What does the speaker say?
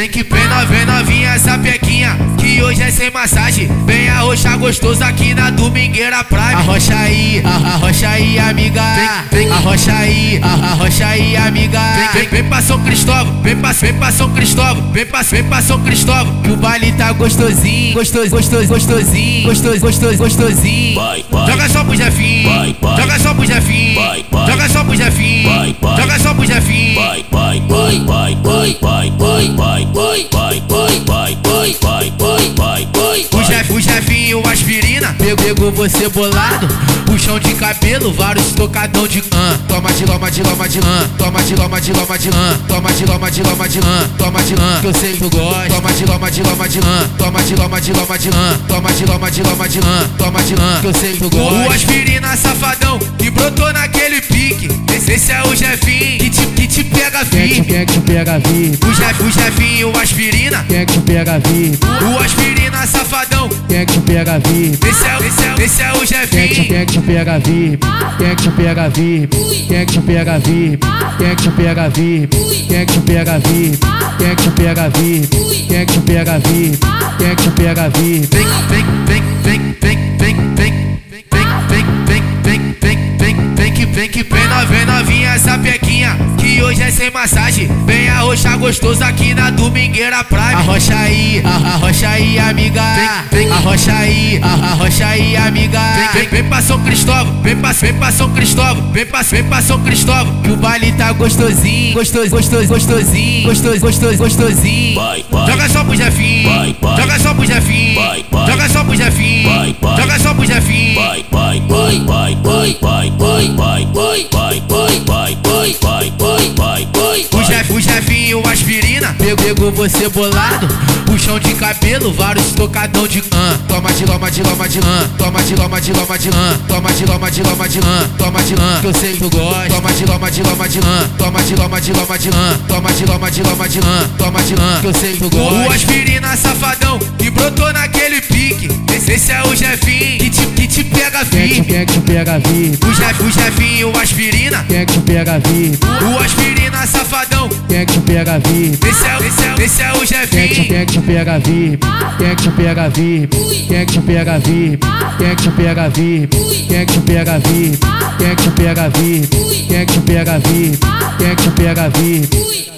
Vem que pena, vem novinha essa pequinha Que hoje é sem massagem. Vem roxa gostoso aqui na Domingueira Prime. Arrocha aí, arrocha aí amiga. Vem, vem. Arrocha aí, arrocha aí amiga. Vem, vem, vem pra São Cristóvão Vem pra, vem pra São Cristóvão Vem pra, vem pra São Cristóvão. Que o baile tá gostosinho Gostoso, gostoso, gostosinho Gostoso, gostoso, gostosinho. Joga só pro Jefinho Joga só pro Jefinho Joga só pro Jefinho vai, vai, vai, vai, vai, vai, vai, vai, vai, vai, vai, vai, vai, O, Jef, o Jefinho aspirina pegou, você bolado Puxão de cabelo, vários tocadão de cã Toma de loma, de loma, de lã Toma de loma, de loma, de lã Toma de loma, de loma, de lã Toma de lã, que eu sei que tu gosta Toma de loma, de loma, de lã Toma de loma, de loma, de lã Toma de loma, de loma, de lã Toma de lã, que eu sei que tu gosta O aspirina safadão que brotou naquele pique esse é o pega Quem é que, firme quem é que pega vir? O, Jef, o Jefinho aspirina Quem é que te pega vir? O aspirina safadão Quem é que te pega vir? Esse é, esse é, esse é o Quem é que, Jefinho quem é que te pega vir? Quem é que te pega vir? Quem é que te pega vir? Quem é que te pega vir? Quem é que te pega vir? Quem é que te pega vir? Quem é que te pega vir? Quem é que te pega vir? Vem, vem, vem, vem, vem, vem, vem, vem, vem, vem, vem, vem, vem, vem que vem que vem novinha, novinha essa pequinha que hoje é sem massagem. Vem arrochar gostoso aqui na Domingueira Prime. Arrocha aí, arrocha aí, amiga. Vem, vem, arrocha aí, arrocha aí, amiga. Vem, vem, vem pra São Cristóvão, vem pra, vem pra São Cristóvão, vem pra, vem pra São Cristóvão. Que o baile tá gostosinho, gostoso, gostoso, gostosinho, gostoso, gostoso, gostosinho. Vai, vai. Joga só pro vai. joga só pro vai. joga só pro vai. joga só pro vai, vai, vai, vai, vai, vai, vai, vai, vai, vai, você bolado Puxão de cabelo, vários tocadão de cã Toma de loma, de loma, de lã Toma de loma, de loma, de lã Toma de loma, de loma, de lã Toma de lã, que eu sei que tu gosta Toma de loma, de loma, de lã Toma de loma, de loma, de lã Toma de loma, de loma, de lã Toma de lã, que eu sei que tu gosta O aspirina safadão que brotou naquele pique Esse, é o Jefinho que te, que te pega é firme quem é que te pega vir? O, Jef, o Jefinho aspirina Quem é que te pega vir? O aspirina safadão Quem é que pega vir? Esse é, esse é, esse é o é Jefinho quem é que pega vir? Quem que pega vir? Quem que pega vir? Quem que pega vir? Quem que pega vir? Quem que pega vir? Quem que pega vir? Quem que pega vir?